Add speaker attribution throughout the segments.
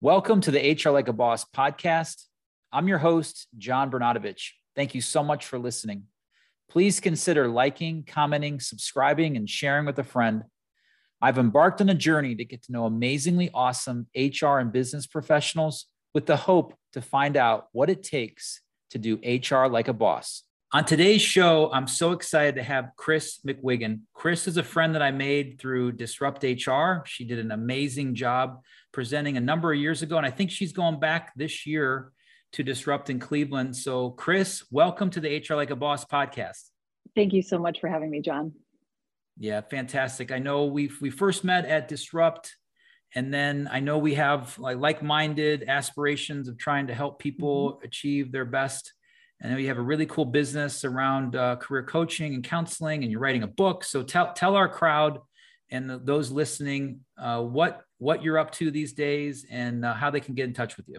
Speaker 1: Welcome to the HR Like a Boss podcast. I'm your host, John Bernatovich. Thank you so much for listening. Please consider liking, commenting, subscribing, and sharing with a friend. I've embarked on a journey to get to know amazingly awesome HR and business professionals with the hope to find out what it takes to do HR like a boss. On today's show, I'm so excited to have Chris McWiggin. Chris is a friend that I made through Disrupt HR. She did an amazing job presenting a number of years ago. And I think she's going back this year to Disrupt in Cleveland. So, Chris, welcome to the HR Like a Boss podcast.
Speaker 2: Thank you so much for having me, John.
Speaker 1: Yeah, fantastic. I know we we first met at Disrupt, and then I know we have like like-minded aspirations of trying to help people mm-hmm. achieve their best. And then you have a really cool business around uh, career coaching and counseling, and you're writing a book. So tell tell our crowd and the, those listening uh, what what you're up to these days and uh, how they can get in touch with you.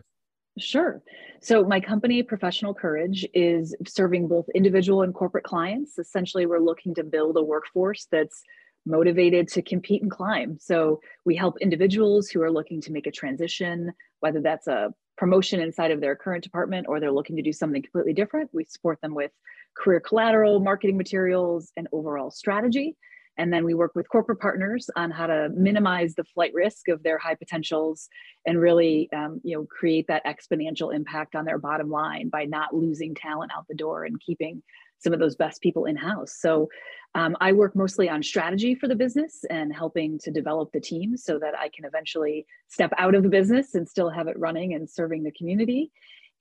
Speaker 2: Sure. So, my company, Professional Courage, is serving both individual and corporate clients. Essentially, we're looking to build a workforce that's motivated to compete and climb. So, we help individuals who are looking to make a transition, whether that's a promotion inside of their current department or they're looking to do something completely different. We support them with career collateral, marketing materials, and overall strategy. And then we work with corporate partners on how to minimize the flight risk of their high potentials and really, um, you know, create that exponential impact on their bottom line by not losing talent out the door and keeping some of those best people in house. So um, I work mostly on strategy for the business and helping to develop the team so that I can eventually step out of the business and still have it running and serving the community.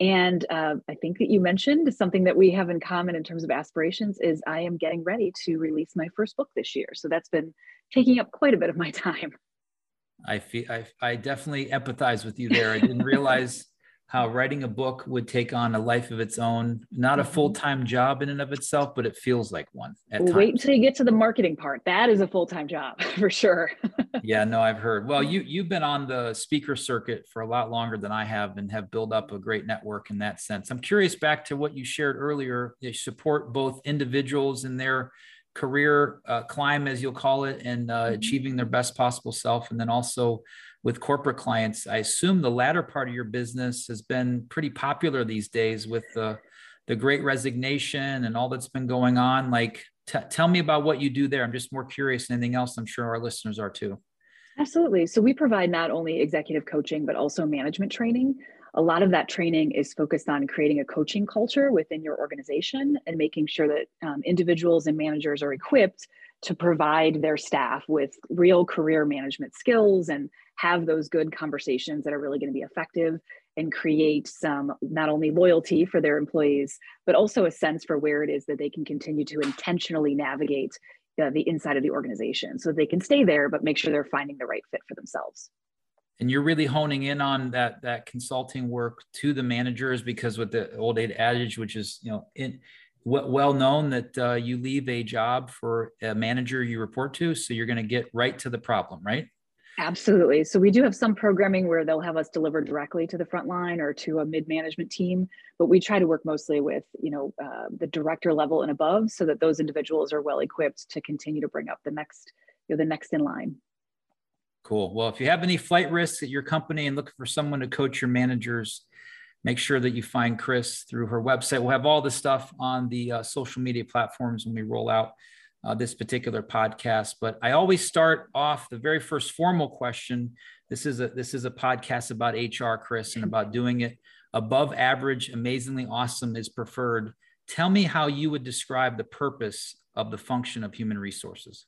Speaker 2: And uh, I think that you mentioned something that we have in common in terms of aspirations is I am getting ready to release my first book this year. So that's been taking up quite a bit of my time.
Speaker 1: I feel I, I definitely empathize with you there. I didn't realize how writing a book would take on a life of its own not a mm-hmm. full-time job in and of itself but it feels like one
Speaker 2: well, wait until you get to the marketing part. That is a full-time job for sure.
Speaker 1: Yeah no i've heard. Well you you've been on the speaker circuit for a lot longer than i have and have built up a great network in that sense. I'm curious back to what you shared earlier. You support both individuals in their career uh, climb as you'll call it and uh, mm-hmm. achieving their best possible self and then also with corporate clients. I assume the latter part of your business has been pretty popular these days with the the great resignation and all that's been going on. Like, t- tell me about what you do there. I'm just more curious than anything else. I'm sure our listeners are too.
Speaker 2: Absolutely. So we provide not only executive coaching, but also management training. A lot of that training is focused on creating a coaching culture within your organization and making sure that um, individuals and managers are equipped to provide their staff with real career management skills and have those good conversations that are really going to be effective and create some not only loyalty for their employees but also a sense for where it is that they can continue to intentionally navigate uh, the inside of the organization so they can stay there but make sure they're finding the right fit for themselves.
Speaker 1: And you're really honing in on that that consulting work to the managers because with the old adage which is you know in well known that uh, you leave a job for a manager you report to so you're going to get right to the problem right?
Speaker 2: Absolutely. So we do have some programming where they'll have us deliver directly to the front line or to a mid-management team but we try to work mostly with you know uh, the director level and above so that those individuals are well equipped to continue to bring up the next you know the next in line.
Speaker 1: Cool. Well if you have any flight risks at your company and looking for someone to coach your managers make sure that you find Chris through her website. We'll have all the stuff on the uh, social media platforms when we roll out uh, this particular podcast. But I always start off the very first formal question. This is a this is a podcast about HR, Chris, and about doing it above average, amazingly awesome is preferred. Tell me how you would describe the purpose of the function of human resources.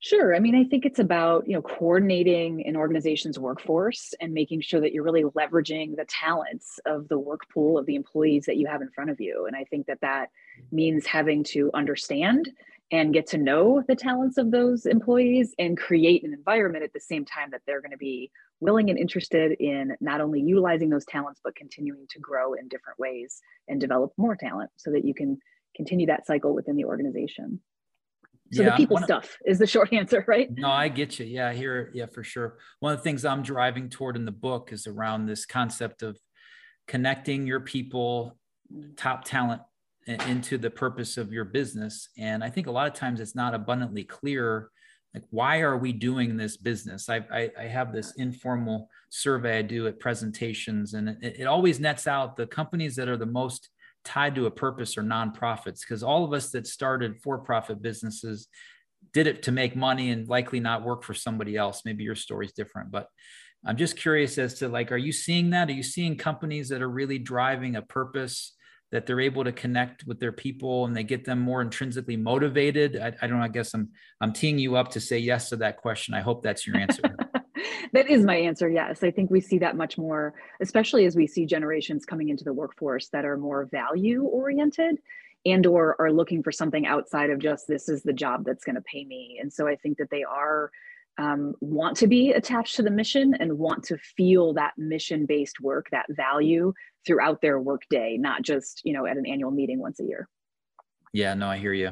Speaker 2: Sure. I mean, I think it's about, you know, coordinating an organization's workforce and making sure that you're really leveraging the talents of the work pool of the employees that you have in front of you. And I think that that means having to understand and get to know the talents of those employees and create an environment at the same time that they're going to be willing and interested in not only utilizing those talents but continuing to grow in different ways and develop more talent so that you can continue that cycle within the organization so yeah, the people stuff is the short answer, right?
Speaker 1: No, I get you. Yeah, here, yeah, for sure. One of the things I'm driving toward in the book is around this concept of connecting your people, top talent into the purpose of your business. And I think a lot of times it's not abundantly clear like why are we doing this business I, I, I have this informal survey i do at presentations and it, it always nets out the companies that are the most tied to a purpose or nonprofits because all of us that started for-profit businesses did it to make money and likely not work for somebody else. Maybe your story's different but i'm just curious as to like are you seeing that? Are you seeing companies that are really driving a purpose that they're able to connect with their people and they get them more intrinsically motivated? I, I don't know i guess i'm i'm teeing you up to say yes to that question. I hope that's your answer
Speaker 2: that is my answer yes. I think we see that much more especially as we see generations coming into the workforce that are more value oriented and or are looking for something outside of just this is the job that's going to pay me. And so i think that they are um, want to be attached to the mission and want to feel that mission based work that value throughout their workday not just you know at an annual meeting once a year
Speaker 1: yeah no i hear you.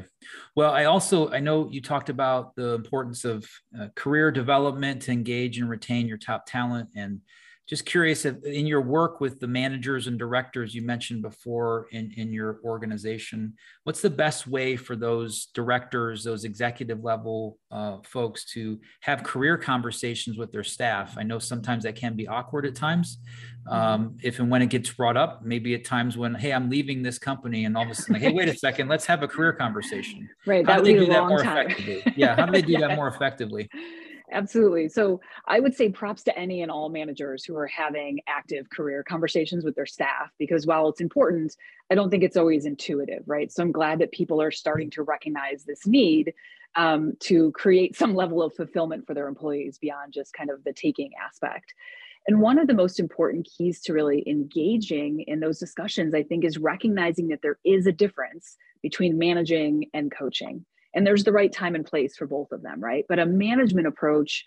Speaker 1: Well i also i know you talked about the importance of uh, career development to engage and retain your top talent and just curious if in your work with the managers and directors you mentioned before in, in your organization what's the best way for those directors those executive level uh, folks to have career conversations with their staff? I know sometimes that can be awkward at times um, if and when it gets brought up. Maybe at times when hey i'm leaving this company and all of a sudden like hey wait a second let's have a career conversation.
Speaker 2: Right how do they do that more
Speaker 1: time. effectively? Yeah how do they do that more effectively
Speaker 2: Absolutely. So I would say props to any and all managers who are having active career conversations with their staff because while it's important, I don't think it's always intuitive, right? So I'm glad that people are starting to recognize this need um, to create some level of fulfillment for their employees beyond just kind of the taking aspect. And one of the most important keys to really engaging in those discussions, I think, is recognizing that there is a difference between managing and coaching and there's the right time and place for both of them right? But a management approach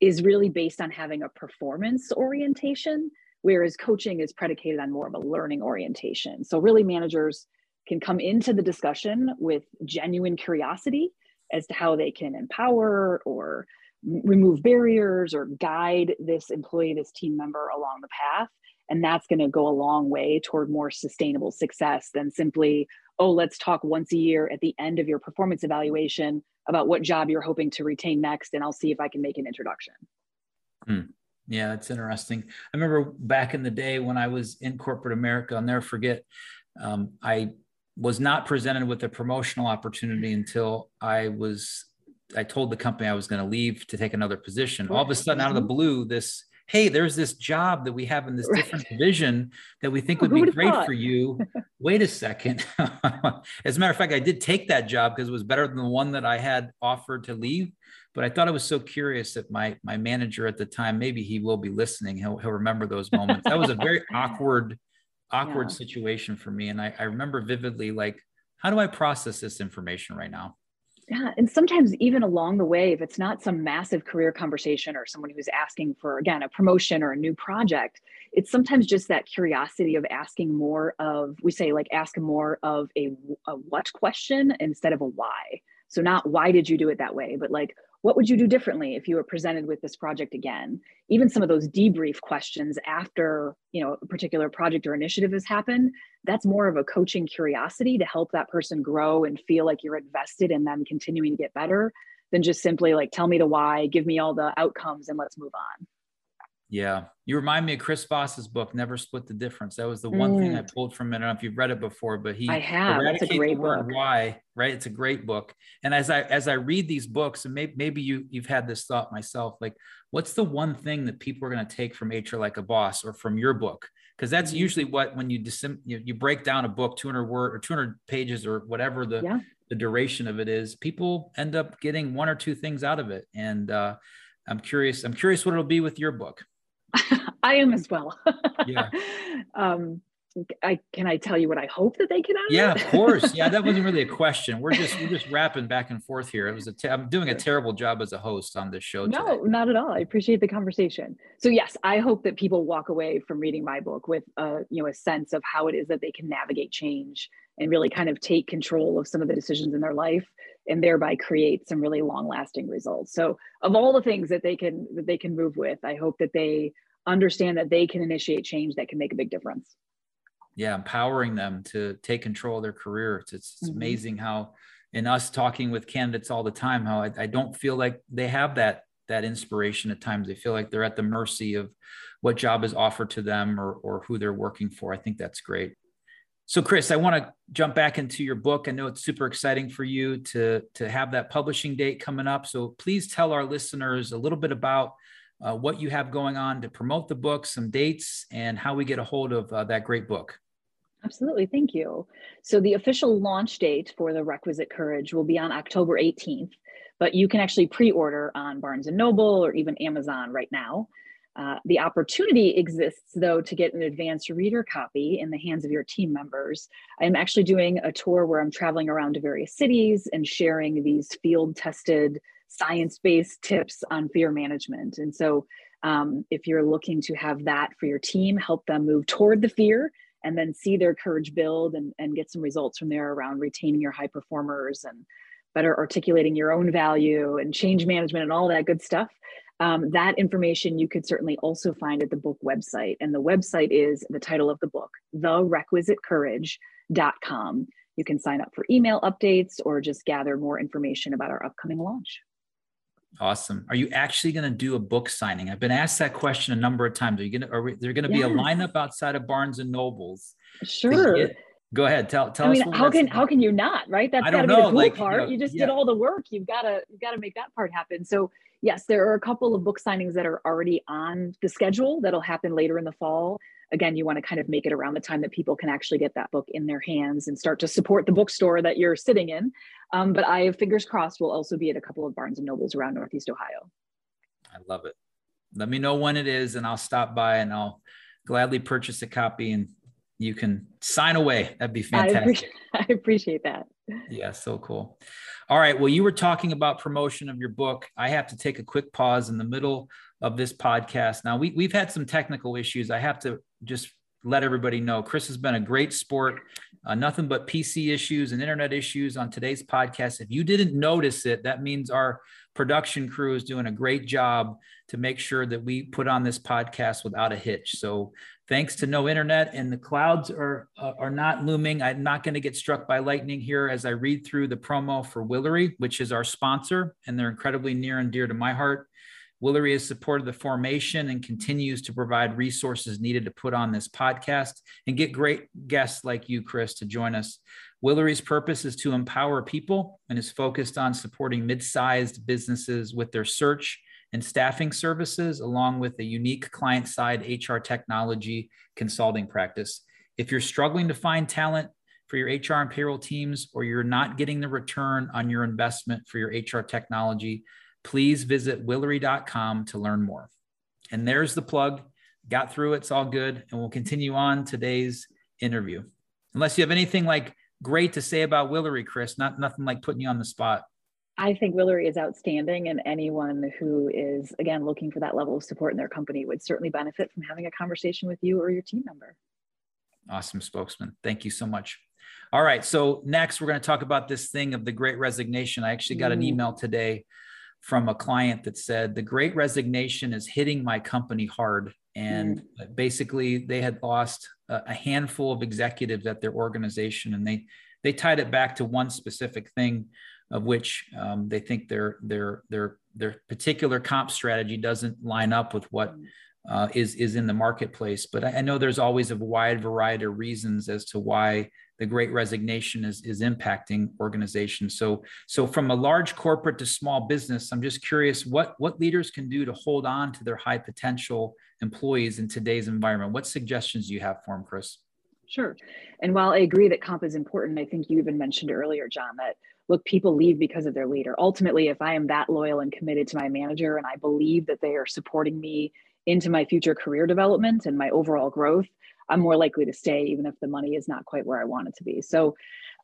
Speaker 2: is really based on having a performance orientation whereas coaching is predicated on more of a learning orientation. So really managers can come into the discussion with genuine curiosity as to how they can empower or remove barriers or guide this employee this team member along the path. And that's going to go a long way toward more sustainable success than simply oh, let's talk once a year at the end of your performance evaluation about what job you're hoping to retain next, and I'll see if I can make an introduction.
Speaker 1: Hmm. Yeah, that's interesting. I remember back in the day when I was in corporate America, I'll never forget, um, I was not presented with a promotional opportunity until I was I told the company I was going to leave to take another position. All of a sudden, out of the mm-hmm. blue, this hey, there's this job that we have in this different division that we think would be great thought? for you. Wait a second. As a matter of fact, I did take that job because it was better than the one that I had offered to leave. But I thought I was so curious that my my manager at the time, maybe he will be listening. He'll, he'll remember those moments. That was a very awkward, awkward yeah. situation for me. And I, I remember vividly, like, how do I process this information right now?
Speaker 2: Yeah. And sometimes, even along the way, if it's not some massive career conversation or someone who's asking for, again, a promotion or a new project, it's sometimes just that curiosity of asking more of, we say, like, ask more of a, a what question instead of a why. So, not why did you do it that way, but like, what would you do differently if you were presented with this project again? Even some of those debrief questions after you know a particular project or initiative has happened that's more of a coaching curiosity to help that person grow and feel like you're invested in them continuing to get better than just simply like tell me the why give me all the outcomes and let's move on
Speaker 1: yeah. You remind me of Chris Voss's book, Never Split the Difference. That was the one mm. thing I mm. pulled from it. I don't know if you've read it before, but he
Speaker 2: I have. It's a great book.
Speaker 1: Why, right? It's a great book. And as I as I read these books, and maybe maybe you you've had this thought myself, like what's the one thing that people are going to take from HR like a boss or from your book? Because that's mm-hmm. usually what when you, disim- you you break down a book 200 word or 200 pages or whatever the yeah. the duration of it is, people end up getting one or two things out of it. And uh, I'm curious. I'm curious what it'll be with your book.
Speaker 2: I am as well. yeah. Um, I can I tell you what I hope that they can
Speaker 1: out Yeah, of course. Yeah, that wasn't really a question. We're just we're just wrapping back and forth here. It was a te- I'm doing a terrible job as a host on this show.
Speaker 2: No,
Speaker 1: today.
Speaker 2: not at all. I appreciate the conversation. So yes, I hope that people walk away from reading my book with a you know a sense of how it is that they can navigate change and really kind of take control of some of the decisions in their life and thereby create some really long lasting results. So of all the things that they can that they can move with, I hope that they understand that they can initiate change that can make a big difference.
Speaker 1: Yeah, empowering them to take control of their career. It's, it's mm-hmm. amazing how in us talking with candidates all the time how I, I don't feel like they have that that inspiration at times they feel like they're at the mercy of what job is offered to them or, or who they're working for i think that's great so chris i want to jump back into your book i know it's super exciting for you to to have that publishing date coming up so please tell our listeners a little bit about uh, what you have going on to promote the book some dates and how we get a hold of uh, that great book
Speaker 2: Absolutely. Thank you. So, the official launch date for the Requisite Courage will be on October 18th, but you can actually pre order on Barnes and Noble or even Amazon right now. Uh, the opportunity exists, though, to get an advanced reader copy in the hands of your team members. I'm actually doing a tour where I'm traveling around to various cities and sharing these field tested, science based tips on fear management. And so, um, if you're looking to have that for your team, help them move toward the fear and then see their courage build and, and get some results from there around retaining your high performers and better articulating your own value and change management and all that good stuff. Um, that information you could certainly also find at the book website. And the website is the title of the book, therequisitecourage.com. You can sign up for email updates or just gather more information about our upcoming launch.
Speaker 1: Awesome. Are you actually going to do a book signing? I've been asked that question a number of times. Are you going to? Are we, there going to yes. be a lineup outside of Barnes and Nobles?
Speaker 2: Sure.
Speaker 1: Get, go ahead. Tell tell
Speaker 2: I
Speaker 1: us.
Speaker 2: mean, how can how can you not? Right. That's got to be the cool like, part. You, know, you just yeah. did all the work. You've got to you've got to make that part happen. So yes, there are a couple of book signings that are already on the schedule that'll happen later in the fall again, you want to kind of make it around the time that people can actually get that book in their hands and start to support the bookstore that you're sitting in. Um, but I, have fingers crossed, will also be at a couple of Barnes and Nobles around Northeast Ohio.
Speaker 1: I love it. Let me know when it is, and I'll stop by and I'll gladly purchase a copy and you can sign away. That'd be fantastic. I
Speaker 2: appreciate, I appreciate that.
Speaker 1: Yeah, so cool. All right. Well, you were talking about promotion of your book. I have to take a quick pause in the middle of this podcast. Now, we, we've had some technical issues. I have to just let everybody know Chris has been a great sport. Uh, nothing but PC issues and internet issues on today's podcast. If you didn't notice it, that means our production crew is doing a great job to make sure that we put on this podcast without a hitch. So thanks to no internet and the clouds are uh, are not looming. I'm not going to get struck by lightning here as I read through the promo for Willory, which is our sponsor, and they're incredibly near and dear to my heart. Willory has supported the formation and continues to provide resources needed to put on this podcast and get great guests like you, Chris, to join us. Willory's purpose is to empower people and is focused on supporting mid sized businesses with their search and staffing services, along with a unique client side HR technology consulting practice. If you're struggling to find talent for your HR and payroll teams, or you're not getting the return on your investment for your HR technology, please visit willory.com to learn more. And there's the plug. Got through it. It's all good. And we'll continue on today's interview. Unless you have anything like great to say about Willory, Chris, not nothing like putting you on the spot.
Speaker 2: I think Willory is outstanding, and anyone who is, again, looking for that level of support in their company would certainly benefit from having a conversation with you or your team member.
Speaker 1: Awesome, spokesman. Thank you so much. All right. So, next, we're going to talk about this thing of the great resignation. I actually got an mm. email today from a client that said the great resignation is hitting my company hard and mm. basically they had lost a, handful of executives at their organization and they they tied it back to one specific thing of which um, they think their their their their particular comp strategy doesn't line up with what mm. uh, is is in the marketplace. But I, I, know there's always a wide variety of reasons as to why the great resignation is, is impacting organizations. So, so from a large corporate to small business, I'm just curious what, what leaders can do to hold on to their high potential employees in today's environment. What suggestions do you have for them, Chris?
Speaker 2: Sure. And while I agree that comp is important, I think you even mentioned earlier, John, that look, people leave because of their leader. Ultimately, if I am that loyal and committed to my manager and I believe that they are supporting me into my future career development and my overall growth, I'm more likely to stay, even if the money is not quite where I want it to be. So,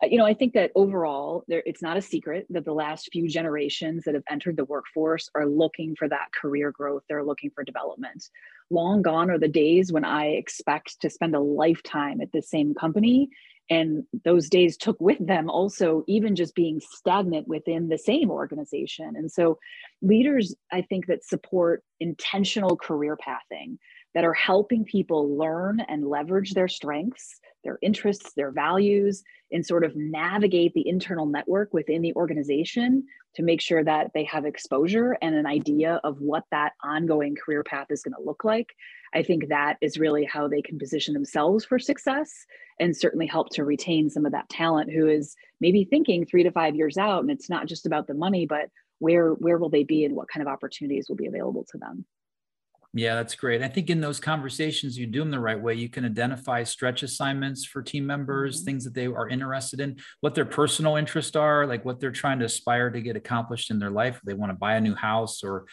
Speaker 2: uh, you know, I think that overall, there, it's not a secret that the last few generations that have entered the workforce are looking for that career growth. They're looking for development. Long gone are the days when I expect to spend a lifetime at the same company and those days took with them also even just being stagnant within the same organization and so leaders i think that support intentional career pathing that are helping people learn and leverage their strengths, their interests, their values, and sort of navigate the internal network within the organization to make sure that they have exposure and an idea of what that ongoing career path is going to look like. I think that is really how they can position themselves for success and certainly help to retain some of that talent who is maybe thinking three to five years out. And it's not just about the money, but where where will they be and what kind of opportunities will be available to them.
Speaker 1: Yeah, that's great. I think in those conversations, you do them the right way. You can identify stretch assignments for team members, mm-hmm. things that they are interested in, what their personal interests are, like what they're trying to aspire to get accomplished in their life. They want to buy a new house or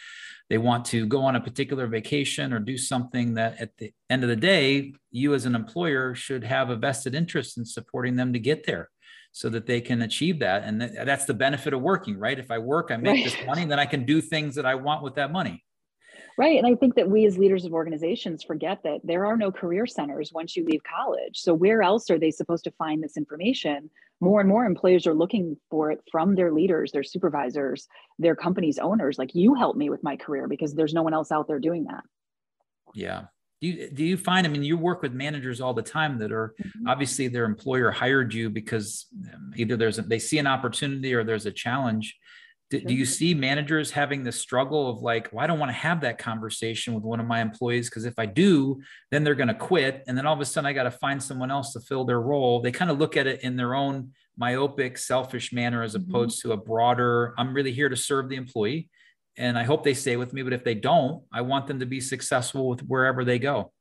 Speaker 1: they want to go on a particular vacation or do something that at the end of the day, you as an employer should have a vested interest in supporting them to get there so that they can achieve that. And that's the benefit of working, right? If I work, I make right. this money, then I can do things that I want with that money.
Speaker 2: Right. And I think that we as leaders of organizations forget that there are no career centers once you leave college. So, where else are they supposed to find this information? More and more employers are looking for it from their leaders, their supervisors, their company's owners. Like, you help me with my career because there's no one else out there doing that.
Speaker 1: Yeah. Do you, do you find, I mean, you work with managers all the time that are mm-hmm. obviously their employer hired you because um, either there's a, they see an opportunity or there's a challenge do, do, you see managers having the struggle of like, well, I don't want to have that conversation with one of my employees because if I do, then they're going to quit. And then all of a sudden I got to find someone else to fill their role. They kind of look at it in their own myopic, selfish manner as mm-hmm. opposed to a broader, I'm really here to serve the employee. And I hope they stay with me. But if they don't, I want them to be successful with wherever they go.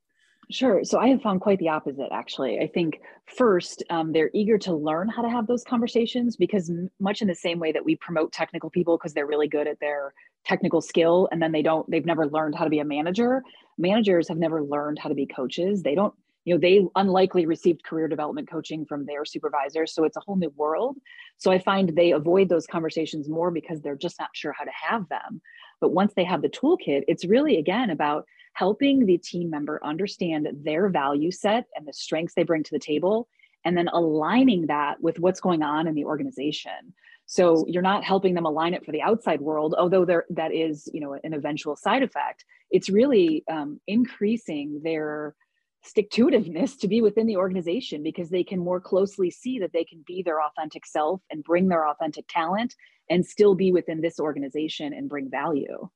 Speaker 2: Sure. So I have found quite the opposite, actually. I think first, um, they're eager to learn how to have those conversations because, much in the same way that we promote technical people because they're really good at their technical skill and then they don't, they've never learned how to be a manager. Managers have never learned how to be coaches. They don't, you know, they unlikely received career development coaching from their supervisors. So it's a whole new world. So I find they avoid those conversations more because they're just not sure how to have them. But once they have the toolkit, it's really, again, about helping the team member understand their value set and the strengths they bring to the table, and then aligning that with what's going on in the organization. So you're not helping them align it for the outside world, although there that is, you know, an eventual side effect. It's really um, increasing their stick to itiveness to be within the organization because they can more closely see that they can be their authentic self and bring their authentic talent and still be within this organization and bring value.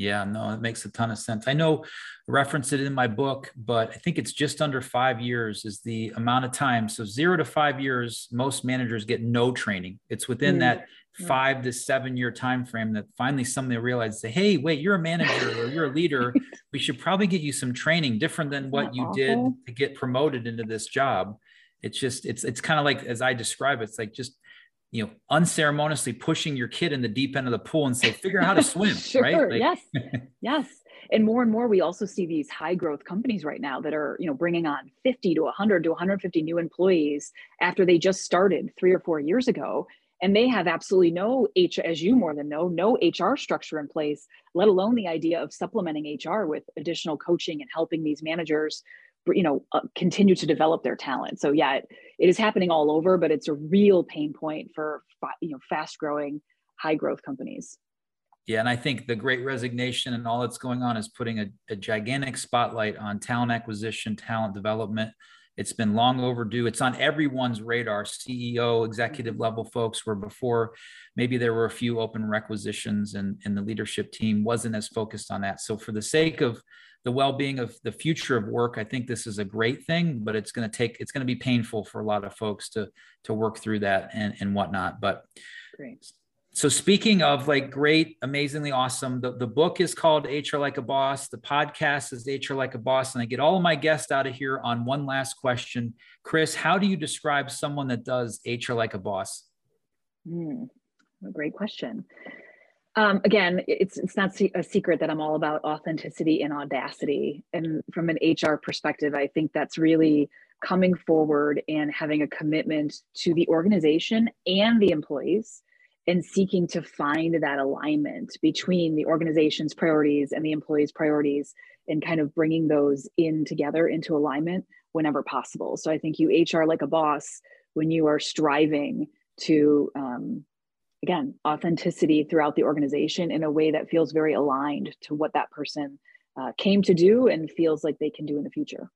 Speaker 1: Yeah, no, it makes a ton of sense. I know reference it in my book, but I think it's just under five years is the amount of time. So zero to five years, most managers get no training. It's within mm. that five to seven year time frame that finally somebody realizes, say, hey, wait, you're a manager or you're a leader. we should probably get you some training different than what you awful? did to get promoted into this job. It's just, it's it's kind of like as I describe it, it's like just you know unceremoniously pushing your kid in the deep end of the pool and say figure out how to swim sure, right?
Speaker 2: Like, yes yes. And more and more we also see these high growth companies right now that are you know bringing on 50 to 100 to 150 new employees after they just started three or four years ago. And they have absolutely no h as you more than know no hr structure in place let alone the idea of supplementing hr with additional coaching and helping these managers you know uh, continue to develop their talent. So yeah it, it is happening all over but it's a real pain point for you know fast growing high growth companies.
Speaker 1: Yeah and i think the great resignation and all that's going on is putting a, a gigantic spotlight on talent acquisition talent development. It's been long overdue. It's on everyone's radar ceo executive mm-hmm. level folks where before maybe there were a few open requisitions and, and the leadership team wasn't as focused on that. So for the sake of the well-being of the future of work i think this is a great thing but it's going to take it's going to be painful for a lot of folks to to work through that and and whatnot but
Speaker 2: great.
Speaker 1: So speaking of like great amazingly awesome the, the book is called hr like a boss the podcast is hr like a boss and i get all of my guests out of here on one last question. Chris how do you describe someone that does hr like a boss?
Speaker 2: Mm, a great question um, again, it's it's not a secret that I'm all about authenticity and audacity. And from an HR perspective, I think that's really coming forward and having a commitment to the organization and the employees and seeking to find that alignment between the organization's priorities and the employees' priorities and kind of bringing those in together into alignment whenever possible. So I think you HR like a boss when you are striving to um, again authenticity throughout the organization in a way that feels very aligned to what that person uh, came to do and feels like they can do in the future.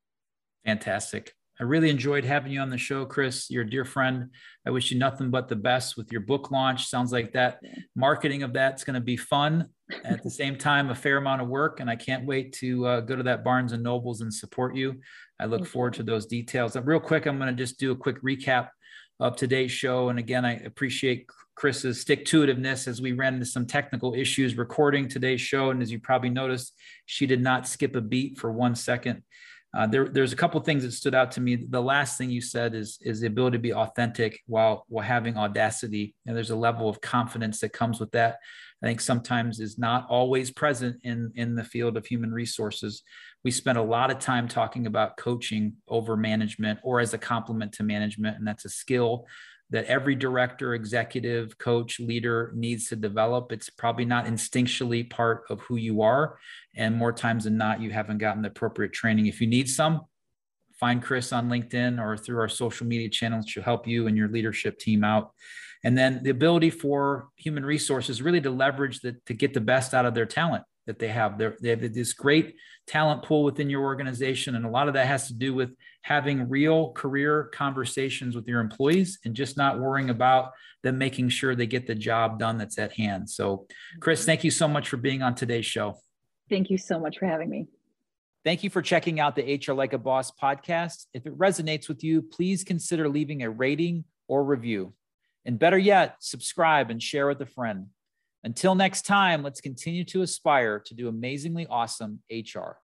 Speaker 1: Fantastic. I really enjoyed having you on the show, Chris. You're a dear friend. I wish you nothing but the best with your book launch. Sounds like that marketing of that's going to be fun. At the same time, a fair amount of work, and I can't wait to uh, go to that Barnes and Nobles and support you. I look forward to those details. real quick, I'm going to just do a quick recap of today's show. And again, I appreciate Chris's stick to itiveness as we ran into some technical issues recording today's show. And as you probably noticed, she did not skip a beat for one second. Uh, there, there's a couple things that stood out to me. The last thing you said is is the ability to be authentic while while having audacity. And there's a level of confidence that comes with that. I think sometimes is not always present in in the field of human resources. We spend a lot of time talking about coaching over management or as a complement to management, and that's a skill that every director, executive, coach, leader needs to develop. It's probably not instinctually part of who you are. And more times than not, you haven't gotten the appropriate training. If you need some, find Chris on LinkedIn or through our social media channels to help you and your leadership team out. And then the ability for human resources really to leverage that to get the best out of their talent that they have. They're, they have this great talent pool within your organization. And a lot of that has to do with having real career conversations with your employees and just not worrying about them making sure they get the job done that's at hand. So, Chris, thank you so much for being on today's show.
Speaker 2: Thank you so much for having me.
Speaker 1: Thank you for checking out the HR Like a Boss podcast. If it resonates with you, please consider leaving a rating or review. And better yet, subscribe and share with a friend. Until next time, let's continue to aspire to do amazingly awesome HR.